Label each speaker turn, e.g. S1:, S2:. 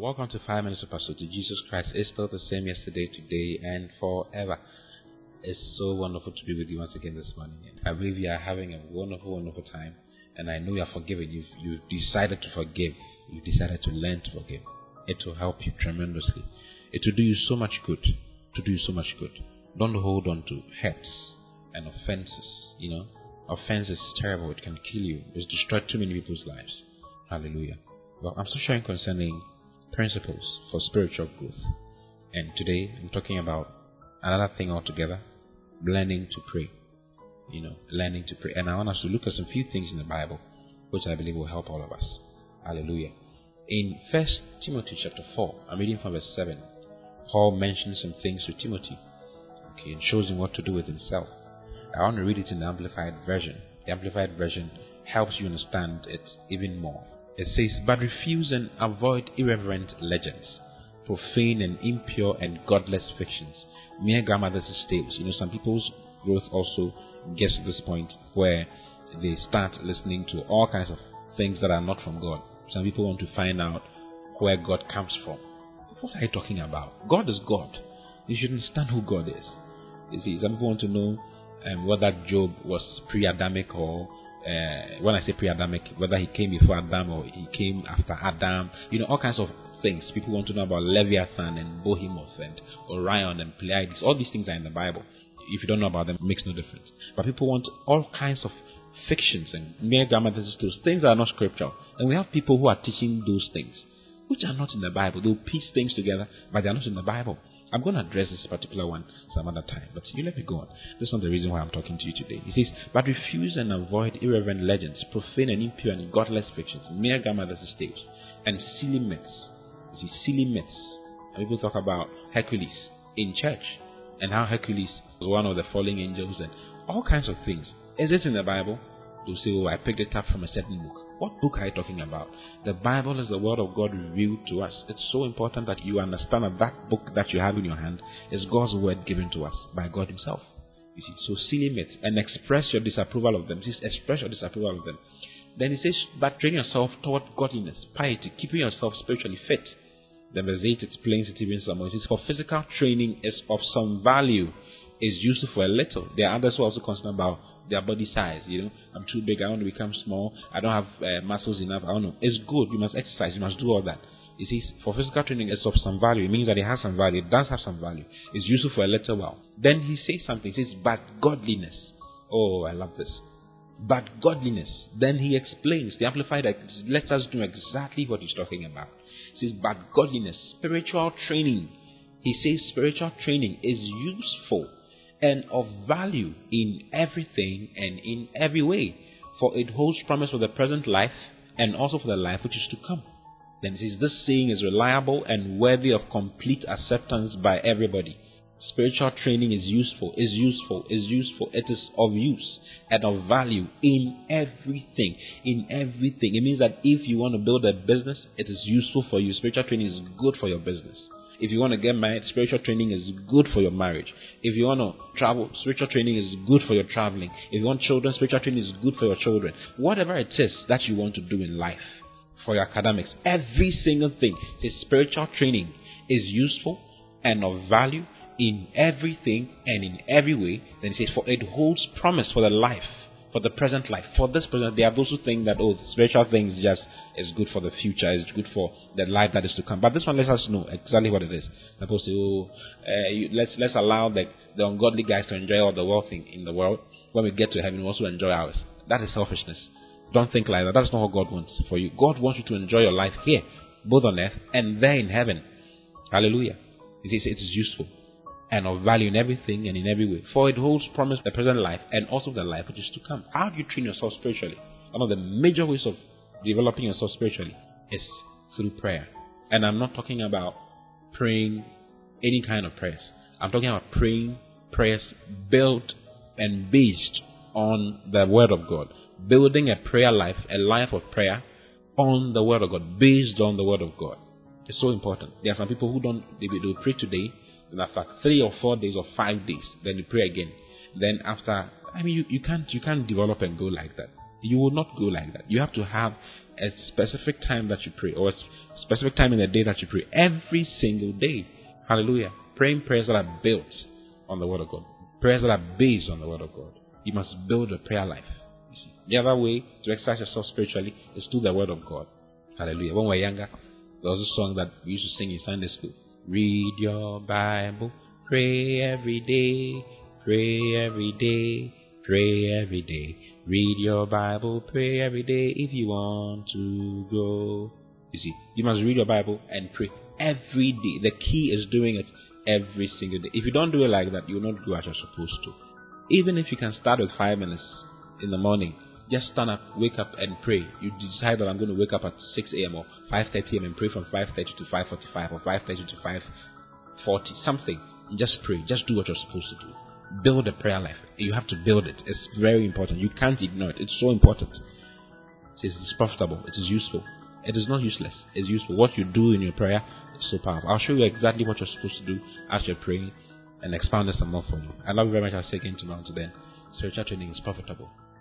S1: Hello, welcome to Five Minutes of Pastor. Jesus Christ It's still the same yesterday, today, and forever. It's so wonderful to be with you once again this morning. I believe you are having a wonderful, wonderful time, and I know you are forgiven. You've, you've decided to forgive. You've decided to learn to forgive. It will help you tremendously. It will do you so much good. To do you so much good. Don't hold on to hurts and offenses. You know, offense is terrible. It can kill you. It's destroyed too many people's lives. Hallelujah. Well, I'm still sharing concerning principles for spiritual growth. And today I'm talking about another thing altogether learning to pray. You know, learning to pray. And I want us to look at some few things in the Bible which I believe will help all of us. Hallelujah. In First Timothy chapter 4, I'm reading from verse 7. Paul mentions some things to Timothy. Okay, and shows him what to do with himself. I want to read it in the Amplified Version. The Amplified Version helps you understand it even more. It says, But refuse and avoid irreverent legends, profane and impure and godless fictions, mere grandmother's tales. You know, some people's growth also gets to this point where they start listening to all kinds of things that are not from God. Some people want to find out where God comes from. What are you talking about? God is God. You should understand who God is. You see, some people want to know um, whether Job was pre Adamic or uh, when I say pre-Adamic, whether he came before Adam or he came after Adam, you know, all kinds of things. People want to know about Leviathan and Behemoth and Orion and Pleiades. All these things are in the Bible. If you don't know about them, it makes no difference. But people want all kinds of fictions and mere grammatical things that are not scriptural. And we have people who are teaching those things, which are not in the Bible. They'll piece things together, but they're not in the Bible. I'm going to address this particular one some other time, but you let me go on. That's not the reason why I'm talking to you today. He says, But refuse and avoid irreverent legends, profane and impure and godless fictions, mere grandmother's tales, and silly myths. You see, silly myths. And people talk about Hercules in church and how Hercules was one of the falling angels and all kinds of things. Is it in the Bible? They'll say, Oh, I picked it up from a certain book. What book are you talking about? The Bible is the Word of God revealed to us. It's so important that you understand that that book that you have in your hand is God's Word given to us by God Himself. You see, so seal it and express your disapproval of them. He says, express your disapproval of them. Then he says, but train yourself toward godliness, piety, keeping yourself spiritually fit. Then verse 8 explains it even some more. It says, for physical training is of some value, is useful for a little. There are others who are also concerned about their body size. You know, I'm too big. I want to become small. I don't have uh, muscles enough. I don't know. It's good. You must exercise. You must do all that. You see, for physical training, it's of some value. It means that it has some value. It does have some value. It's useful for a little while. Then he says something. He says, but godliness. Oh, I love this. But godliness. Then he explains, the Amplified lets us know exactly what he's talking about. He says, but godliness, spiritual training. He says spiritual training is useful and of value in everything and in every way, for it holds promise for the present life and also for the life which is to come. Then it says, This saying is reliable and worthy of complete acceptance by everybody. Spiritual training is useful, is useful, is useful. It is of use and of value in everything. In everything. It means that if you want to build a business, it is useful for you. Spiritual training is good for your business. If you want to get married, spiritual training is good for your marriage. If you want to travel, spiritual training is good for your traveling. If you want children, spiritual training is good for your children. Whatever it is that you want to do in life, for your academics, every single thing, this spiritual training is useful and of value in everything and in every way. Then it says, for it holds promise for the life for the present life. For this present, there are those who think that oh, spiritual things just is good for the future, is good for the life that is to come. But this one lets us know exactly what it is. Say, oh, uh, you, let's let's allow the the ungodly guys to enjoy all the wealth in, in the world. When we get to heaven, we also enjoy ours. That is selfishness. Don't think like that. That's not what God wants for you. God wants you to enjoy your life here, both on earth and there in heaven. Hallelujah. He says it is useful and of value in everything and in every way. For it holds promise the present life and also the life which is to come. How do you train yourself spiritually? One of the major ways of developing yourself spiritually is through prayer. And I'm not talking about praying any kind of prayers. I'm talking about praying prayers built and based on the Word of God. Building a prayer life, a life of prayer on the Word of God, based on the Word of God. It's so important. There are some people who don't, they will pray today, and after three or four days or five days, then you pray again. Then after, I mean, you, you can't you can't develop and go like that. You will not go like that. You have to have a specific time that you pray, or a specific time in the day that you pray, every single day. Hallelujah. Praying prayers that are built on the Word of God, prayers that are based on the Word of God. You must build a prayer life. The other way to exercise yourself spiritually is through the Word of God. Hallelujah. When we were younger, there was a song that we used to sing in Sunday school. Read your Bible, pray every day, pray every day, pray every day. Read your Bible, pray every day if you want to grow. You see, you must read your Bible and pray every day. The key is doing it every single day. If you don't do it like that, you will not go as you're supposed to. Even if you can start with five minutes in the morning, just stand up, wake up, and pray. You decide that I'm going to wake up at 6 a.m. or 5:30 a.m. and pray from 5:30 to 5:45 or 5:30 to 5:40, something. Just pray. Just do what you're supposed to do. Build a prayer life. You have to build it. It's very important. You can't ignore it. It's so important. It is profitable. It is useful. It is not useless. It's useful. What you do in your prayer is so powerful. I'll show you exactly what you're supposed to do as you're praying and expound this some more for you. I love you very much. I'll say again tomorrow. To then, spiritual training is profitable.